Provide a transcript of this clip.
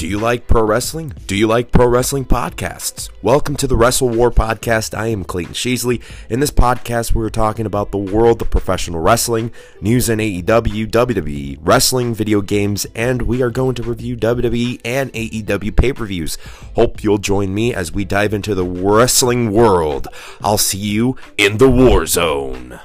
Do you like pro wrestling? Do you like pro wrestling podcasts? Welcome to the Wrestle War Podcast. I am Clayton Sheasley. In this podcast, we're talking about the world of professional wrestling, news in AEW, WWE, wrestling, video games, and we are going to review WWE and AEW pay per views. Hope you'll join me as we dive into the wrestling world. I'll see you in the war zone.